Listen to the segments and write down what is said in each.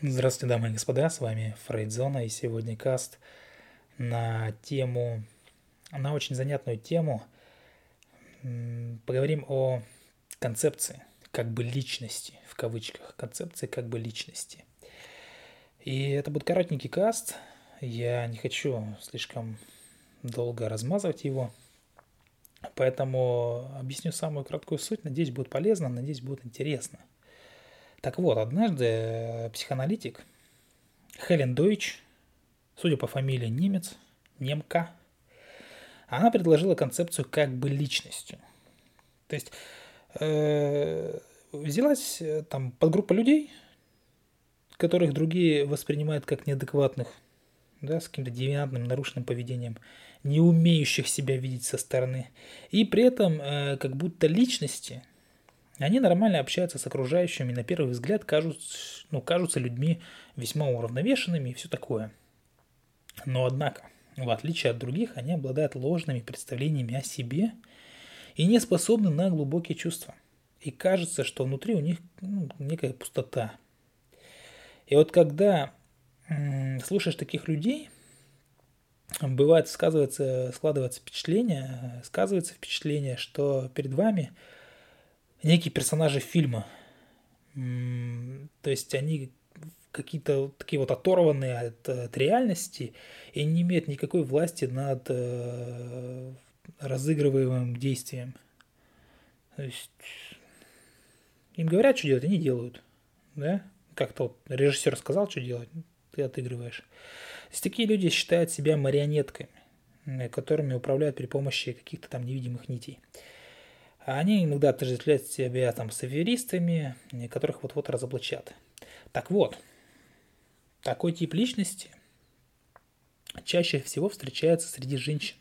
Здравствуйте, дамы и господа, с вами Фрейдзона, и сегодня каст на тему, на очень занятную тему. Поговорим о концепции как бы личности, в кавычках, концепции как бы личности. И это будет коротенький каст, я не хочу слишком долго размазывать его, поэтому объясню самую краткую суть, надеюсь, будет полезно, надеюсь, будет интересно – так вот, однажды э, психоаналитик Хелен Дойч, судя по фамилии немец, немка, она предложила концепцию как бы личностью. То есть э, взялась э, там подгруппа людей, которых другие воспринимают как неадекватных, да, с каким-то девиантным, нарушенным поведением, не умеющих себя видеть со стороны, и при этом э, как будто личности – они нормально общаются с окружающими, на первый взгляд кажутся, ну, кажутся людьми весьма уравновешенными и все такое. Но однако, в отличие от других, они обладают ложными представлениями о себе и не способны на глубокие чувства. И кажется, что внутри у них ну, некая пустота. И вот когда м- слушаешь таких людей, бывает сказывается, складывается впечатление, сказывается впечатление, что перед вами – некие персонажи фильма. То есть они какие-то такие вот оторванные от, от реальности и не имеют никакой власти над э, разыгрываемым действием. То есть им говорят, что делать, они делают. Да? Как-то вот режиссер сказал, что делать, ты отыгрываешь. То есть такие люди считают себя марионетками, которыми управляют при помощи каких-то там невидимых нитей. А они иногда отождествляют себя там с аферистами, которых вот-вот разоблачат. Так вот, такой тип личности чаще всего встречается среди женщин.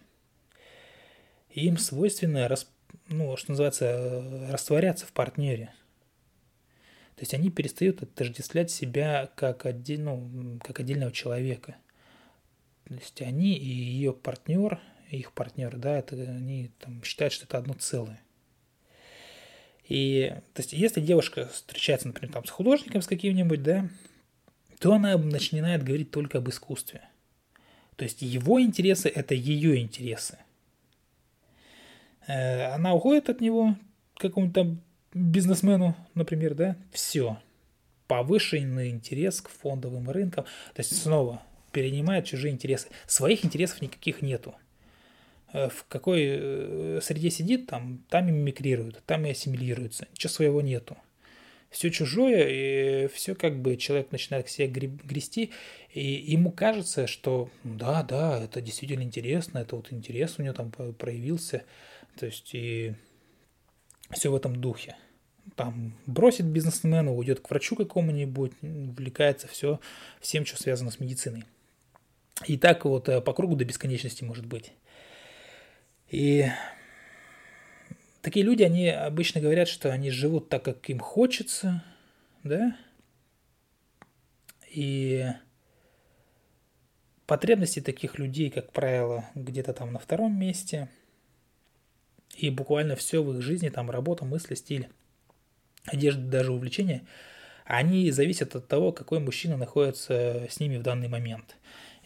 Им свойственно, ну, что называется, растворяться в партнере. То есть они перестают отождествлять себя как, отдель, ну, как отдельного человека. То есть они и ее партнер, их партнер, да, это они там, считают, что это одно целое. И, то есть, если девушка встречается, например, там, с художником с каким-нибудь, да, то она начинает говорить только об искусстве. То есть, его интересы – это ее интересы. Э, она уходит от него, какому-то бизнесмену, например, да, все. Повышенный интерес к фондовым рынкам. То есть, снова перенимает чужие интересы. Своих интересов никаких нету. Э, в какой э, среде сидит, там, там и мимикрирует, там и ассимилируется. Ничего своего нету. Все чужое, и все как бы человек начинает к себе грести, и ему кажется, что да, да, это действительно интересно, это вот интерес у него там проявился, то есть и все в этом духе. Там бросит бизнесмена, уйдет к врачу какому-нибудь, увлекается все, всем, что связано с медициной. И так вот э, по кругу до бесконечности может быть. И такие люди, они обычно говорят, что они живут так, как им хочется, да, и потребности таких людей, как правило, где-то там на втором месте, и буквально все в их жизни, там работа, мысли, стиль, одежда, даже увлечения, они зависят от того, какой мужчина находится с ними в данный момент.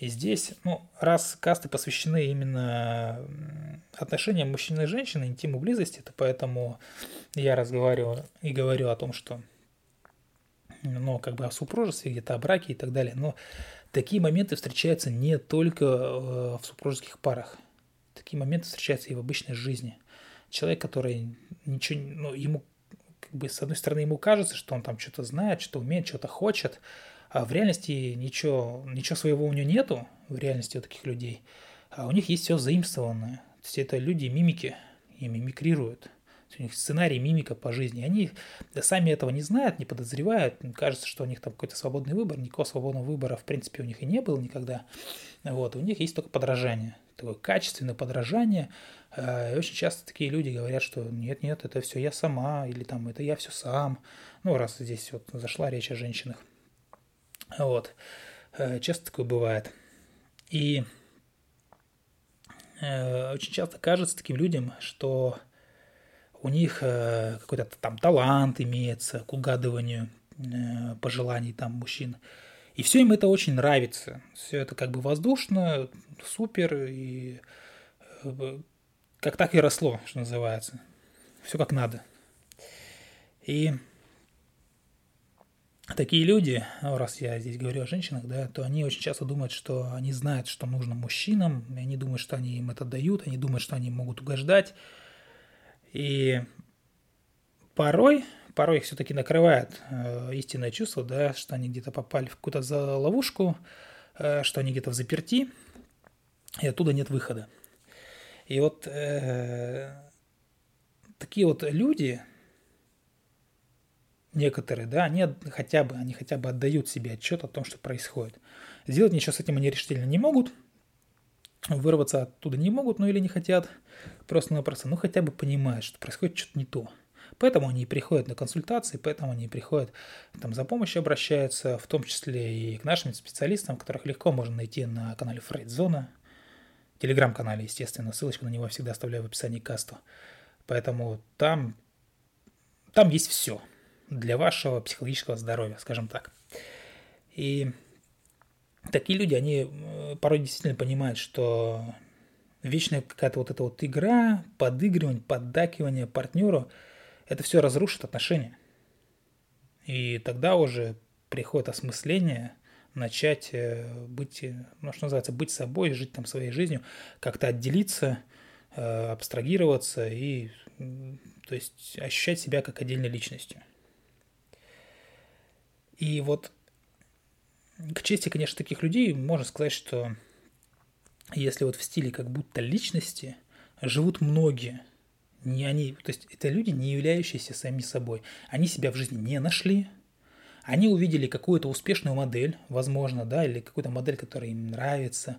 И здесь, ну, раз касты посвящены именно отношениям мужчины и женщины, интиму близости, то поэтому я разговариваю и говорю о том, что, ну, как бы о супружестве, где-то о браке и так далее. Но такие моменты встречаются не только э, в супружеских парах. Такие моменты встречаются и в обычной жизни. Человек, который ничего, ну, ему, как бы, с одной стороны, ему кажется, что он там что-то знает, что умеет, что-то хочет, а в реальности ничего, ничего своего у него нету, в реальности у таких людей. А у них есть все заимствованное. То есть это люди мимики и мимикрируют. У них сценарий, мимика по жизни. Они сами этого не знают, не подозревают. Кажется, что у них там какой-то свободный выбор. Никакого свободного выбора, в принципе, у них и не было никогда. Вот. У них есть только подражание. Такое качественное подражание. Э, и очень часто такие люди говорят, что нет-нет, это все я сама, или там это я все сам. Ну, раз здесь вот зашла речь о женщинах. Вот. Э, часто такое бывает. И э, очень часто кажется таким людям, что у них э, какой-то там талант имеется к угадыванию пожеланий там мужчин. И все им это очень нравится. Все это как бы воздушно, супер, и как так и росло, что называется. Все как надо. И такие люди, раз я здесь говорю о женщинах, да, то они очень часто думают, что они знают, что нужно мужчинам, и они думают, что они им это дают, они думают, что они могут угождать. И порой, порой их все-таки накрывает э, истинное чувство, да, что они где-то попали в какую-то ловушку, э, что они где-то в заперти, и оттуда нет выхода. И вот э, такие вот люди, некоторые, да, они хотя бы, они хотя бы отдают себе отчет о том, что происходит. Сделать ничего с этим они решительно не могут, вырваться оттуда не могут, ну или не хотят, просто-напросто, ну хотя бы понимают, что происходит что-то не то. Поэтому они приходят на консультации, поэтому они приходят там, за помощью, обращаются, в том числе и к нашим специалистам, которых легко можно найти на канале Фрейдзона, телеграм-канале, естественно, ссылочку на него всегда оставляю в описании касту. Поэтому там, там есть все для вашего психологического здоровья, скажем так. И такие люди, они э, порой действительно понимают, что вечная какая-то вот эта вот игра, подыгрывание, поддакивание партнеру, это все разрушит отношения. И тогда уже приходит осмысление, начать э, быть, э, ну, что называется, быть собой, жить там своей жизнью, как-то отделиться, абстрагироваться и, то есть, ощущать себя как отдельной личностью. И вот к чести, конечно, таких людей можно сказать, что если вот в стиле как будто личности живут многие, не они, то есть это люди, не являющиеся сами собой. Они себя в жизни не нашли, они увидели какую-то успешную модель, возможно, да, или какую-то модель, которая им нравится.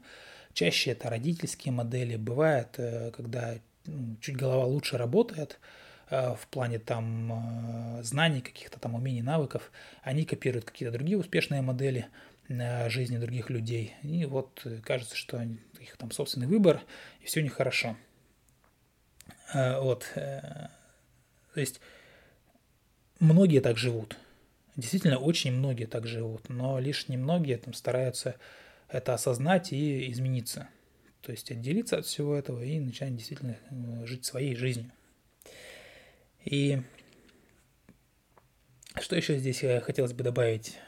Чаще это родительские модели. Бывает, э, когда ну, чуть голова лучше работает, в плане там э, знаний, каких-то там умений, навыков, они копируют какие-то другие успешные модели э, жизни других людей. И вот кажется, что их там собственный выбор, и все у них хорошо. Вот. То есть многие так живут. Действительно, очень многие так живут, но лишь немногие там стараются это осознать и измениться. То есть отделиться от всего этого и начать действительно жить своей жизнью. И что еще здесь хотелось бы добавить?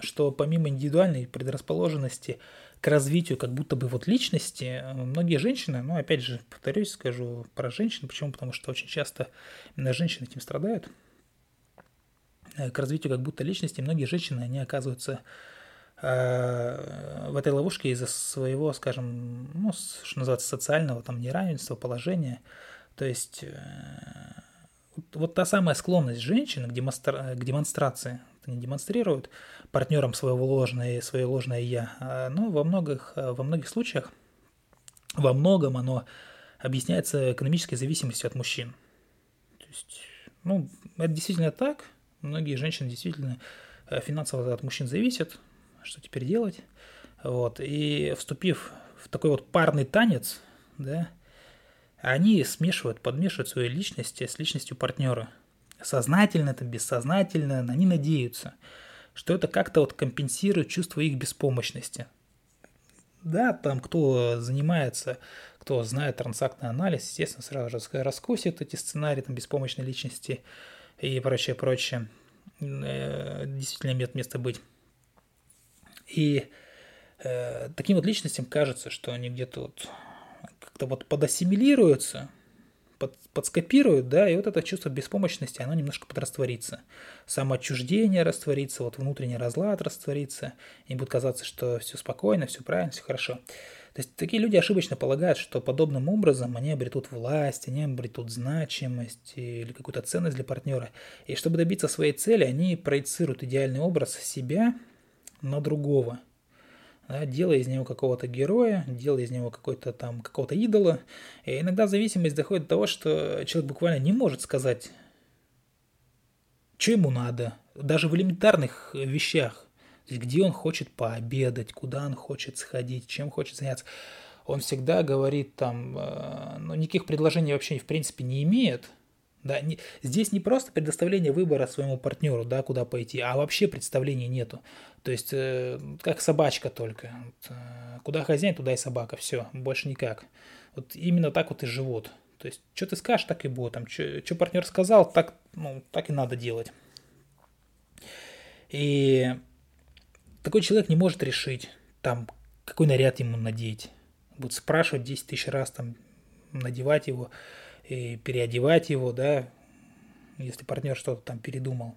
Что помимо индивидуальной предрасположенности к развитию как будто бы вот личности, многие женщины, ну опять же, повторюсь, скажу про женщин, почему? Потому что очень часто именно женщины этим страдают. К развитию как будто личности многие женщины, они оказываются э, в этой ловушке из-за своего, скажем, ну, что называется, социального там неравенства, положения, то есть э, вот та самая склонность женщин к, демонстра... к демонстрации, они демонстрируют партнерам своего ложное, свое ложное «я», а, но во многих, во многих случаях, во многом оно объясняется экономической зависимостью от мужчин. То есть, ну, это действительно так. Многие женщины действительно э, финансово от мужчин зависят. Что теперь делать? Вот. И вступив в такой вот парный танец, да, они смешивают, подмешивают свои личности с личностью партнера. Сознательно это, бессознательно, они надеются, что это как-то вот компенсирует чувство их беспомощности. Да, там кто занимается, кто знает трансактный анализ, естественно, сразу же раскусит эти сценарии там, беспомощной личности и прочее, прочее. Э, действительно имеет место быть. И э, таким вот личностям кажется, что они где-то вот как-то вот подассимилируются, под, подскопируют, да, и вот это чувство беспомощности, оно немножко подрастворится. Самоотчуждение растворится, вот внутренний разлад растворится, и будет казаться, что все спокойно, все правильно, все хорошо. То есть такие люди ошибочно полагают, что подобным образом они обретут власть, они обретут значимость или какую-то ценность для партнера. И чтобы добиться своей цели, они проецируют идеальный образ себя на другого – да, делая из него какого-то героя, делая из него какой-то там, какого-то идола. И иногда зависимость доходит до того, что человек буквально не может сказать, что ему надо, даже в элементарных вещах, где он хочет пообедать, куда он хочет сходить, чем хочет заняться. Он всегда говорит там, э, ну, никаких предложений вообще в принципе не имеет, Да, не, здесь не просто предоставление выбора своему партнеру, да, куда пойти, а вообще представления нету. То есть, э, как собачка только. Вот, э, куда хозяин, туда и собака. Все, больше никак. Вот именно так вот и живут. То есть, что ты скажешь, так и будет. Там, что партнер сказал, так, ну, так и надо делать. И такой человек не может решить, там, какой наряд ему надеть. Будет спрашивать 10 тысяч раз, там, надевать его и переодевать его, да, если партнер что-то там передумал.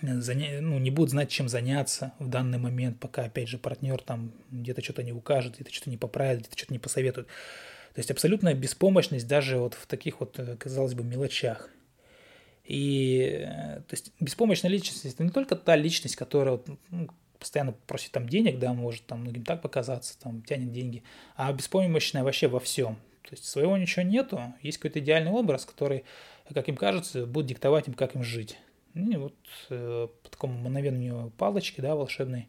Заня... Ну, не будет знать, чем заняться в данный момент, пока, опять же, партнер там где-то что-то не укажет, где-то что-то не поправит, где-то что-то не посоветует. То есть абсолютная беспомощность даже вот в таких вот, э, казалось бы, мелочах. И э, то есть беспомощная личность это не только та личность, которая ну, постоянно просит там денег, да, может там многим так показаться, там тянет деньги, а беспомощная вообще во всем. То есть своего ничего нету, есть какой-то идеальный образ, который, как им кажется, будет диктовать им, как им жить. Ну, и вот э, по такому мановению палочки, да, волшебной,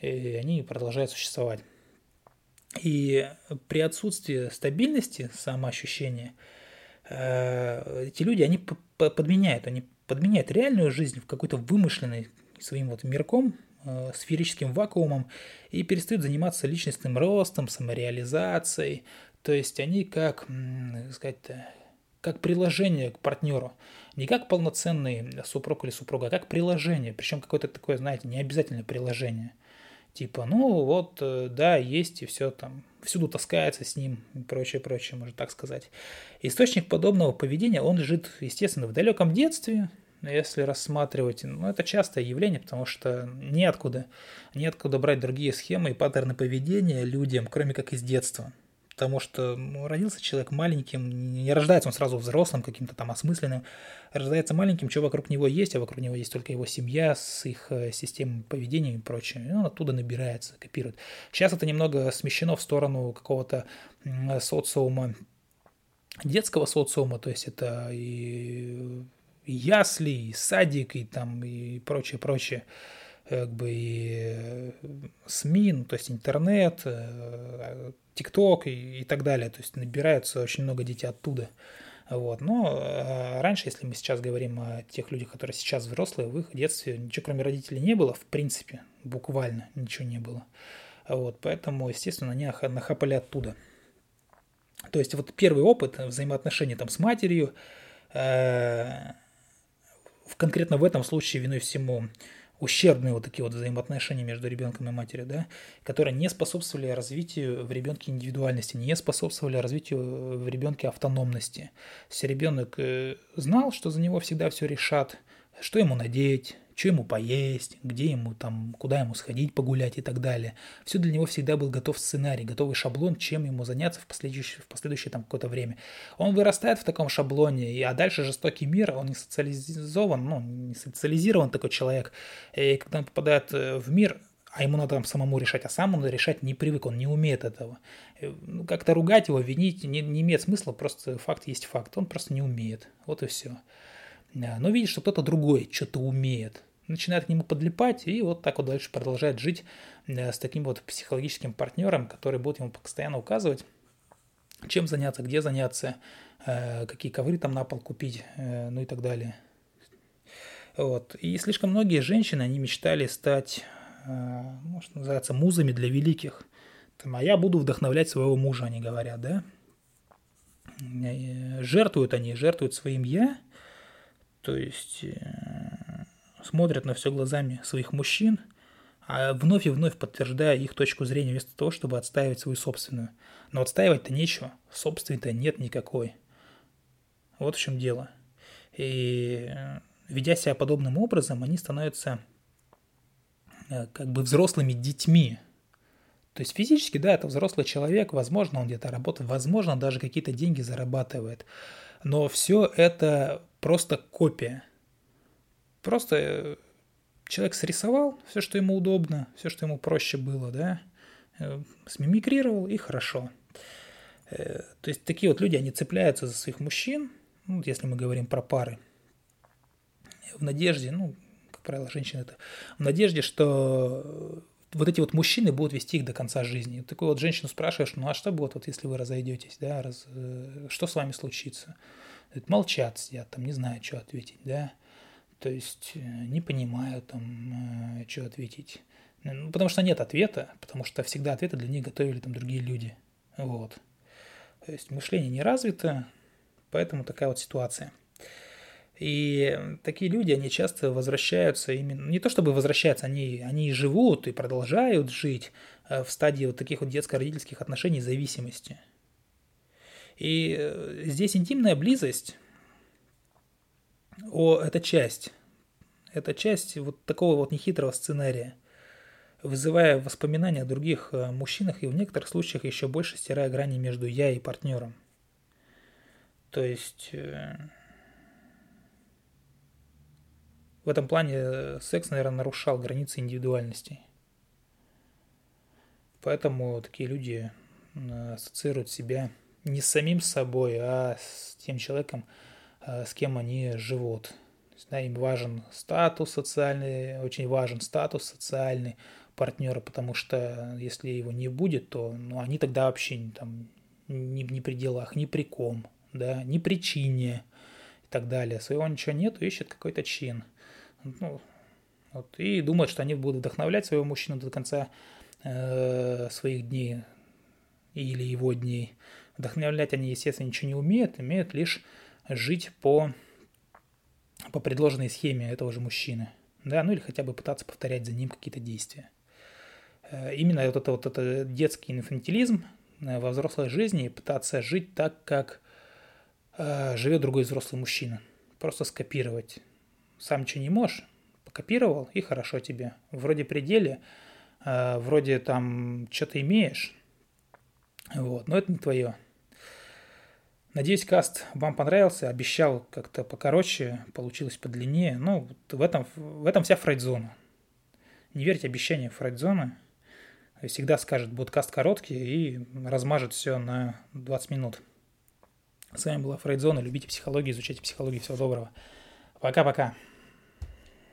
и они продолжают существовать. И при отсутствии стабильности самоощущения э, эти люди, они подменяют, они подменяют реальную жизнь в какой-то вымышленный своим вот мирком, э, сферическим вакуумом и перестают заниматься личностным ростом, самореализацией, то есть они как, сказать, как приложение к партнеру. Не как полноценный супруг или супруга, а как приложение. Причем какое-то такое, знаете, необязательное приложение. Типа, ну вот, э, да, есть и все там, всюду таскается с ним и прочее, прочее, можно так сказать. Источник подобного поведения, он лежит, естественно, в далеком детстве, если рассматривать, ну, это частое явление, потому что неоткуда, неоткуда брать другие схемы и паттерны поведения людям, кроме как из детства – потому что ну, родился человек маленьким, не рождается он сразу взрослым, каким-то там осмысленным, рождается маленьким, что вокруг него есть, а вокруг него есть только его семья с их э, системой поведения и прочее, и он оттуда набирается, копирует. Сейчас это немного смещено в сторону какого-то социума, детского социума, то есть это и, ясли, и садик, и там, и прочее, прочее. Как бы и э, СМИ, ну, то есть интернет, э, ТикТок и, и так далее. То есть набираются очень много детей оттуда. Вот. Но э, раньше, если мы сейчас говорим о тех людях, которые сейчас взрослые, в их детстве ничего кроме родителей не было, в принципе, буквально ничего не было. Вот. Поэтому, естественно, они нахапали оттуда. То есть вот первый опыт взаимоотношений там с матерью, э, конкретно в этом случае виной всему ущербные вот такие вот взаимоотношения между ребенком и матерью, да, которые не способствовали развитию в ребенке индивидуальности, не способствовали развитию в ребенке автономности. Если ребенок э, знал, что за него всегда все решат, что ему надеть, что ему поесть, где ему там, куда ему сходить погулять и так далее. Все для него всегда был готов сценарий, готовый шаблон, чем ему заняться в последующее, в последующее там какое-то время. Он вырастает в таком шаблоне, а дальше жестокий мир, он не социализован, ну, не социализирован такой человек. И когда он попадает э, в мир, а ему надо там самому решать, а сам он решать не привык, он не умеет этого. Э, ну, как-то ругать его, винить не, не имеет смысла, просто факт есть факт, он просто не умеет, вот и все но видит, что кто-то другой что-то умеет, начинает к нему подлипать и вот так вот дальше продолжает жить с таким вот психологическим партнером, который будет ему постоянно указывать, чем заняться, где заняться, э, какие ковры там на пол купить, э, ну и так далее. Вот. И слишком многие женщины, они мечтали стать, э, ну, что музами для великих. Там, а я буду вдохновлять своего мужа, они говорят, да? Жертвуют они, жертвуют своим «я», то есть э, смотрят на все глазами своих мужчин, а вновь и вновь подтверждая их точку зрения вместо того, чтобы отстаивать свою собственную. Но отстаивать-то нечего, собственной-то нет никакой. Вот в чем дело. И э, ведя себя подобным образом, они становятся э, как бы взрослыми детьми. То есть физически, да, это взрослый человек, возможно, он где-то работает, возможно, даже какие-то деньги зарабатывает. Но все это просто копия. Просто э, человек срисовал все, что ему удобно, все, что ему проще было, да, э, смимикрировал и хорошо. Э, то есть такие вот люди, они цепляются за своих мужчин, ну, если мы говорим про пары, в надежде, ну, как правило, женщины это, в надежде, что вот эти вот мужчины будут вести их до конца жизни. Такую вот женщину спрашиваешь, ну а что будет, вот если вы разойдетесь, да, раз, что с вами случится? молчат, сидят, там не знают, что ответить, да, то есть э, не понимают там, э, что ответить. Ну, потому что нет ответа, потому что всегда ответы для них готовили там другие люди. Вот. То есть мышление не развито, поэтому такая вот ситуация. И такие люди, они часто возвращаются именно, не то чтобы возвращаются, они, они живут и продолжают жить э, в стадии вот таких вот детско-родительских отношений зависимости. И э, здесь интимная близость, о, это часть, это часть вот такого вот нехитрого сценария, вызывая воспоминания о других э, мужчинах и в некоторых случаях еще больше стирая грани между я и партнером. То есть В этом плане э, секс, наверное, нарушал границы индивидуальности. Поэтому такие люди ассоциируют себя не с самим собой, а с тем человеком, э, с кем они живут. То есть, да, им важен статус социальный, очень важен статус социальный партнера, потому что если его не будет, то ну, они тогда вообще там, не, не при делах, ни при ком, да, ни причине и так далее. Своего ничего нету, ищет какой-то чин – ну, вот, и думают, что они будут вдохновлять своего мужчину до конца э, своих дней или его дней. Вдохновлять они, естественно, ничего не умеют, умеют лишь жить по, по предложенной схеме этого же мужчины. Да, ну или хотя бы пытаться повторять за ним какие-то действия. Э, именно вот это вот это детский инфантилизм э, во взрослой жизни, пытаться жить так, как живет другой взрослый мужчина. Просто скопировать сам что не можешь, покопировал, и хорошо тебе. Вроде пределе, э, вроде там что-то имеешь, вот, но это не твое. Надеюсь, каст вам понравился. Обещал как-то покороче, получилось подлиннее. Ну, в этом, в этом вся фрейдзона. Не верьте обещаниям фрейдзона. Всегда скажет, будет каст короткий и размажет все на 20 минут. С вами была Фрейдзона. Любите психологию, изучайте психологию. Всего доброго. Пока-пока.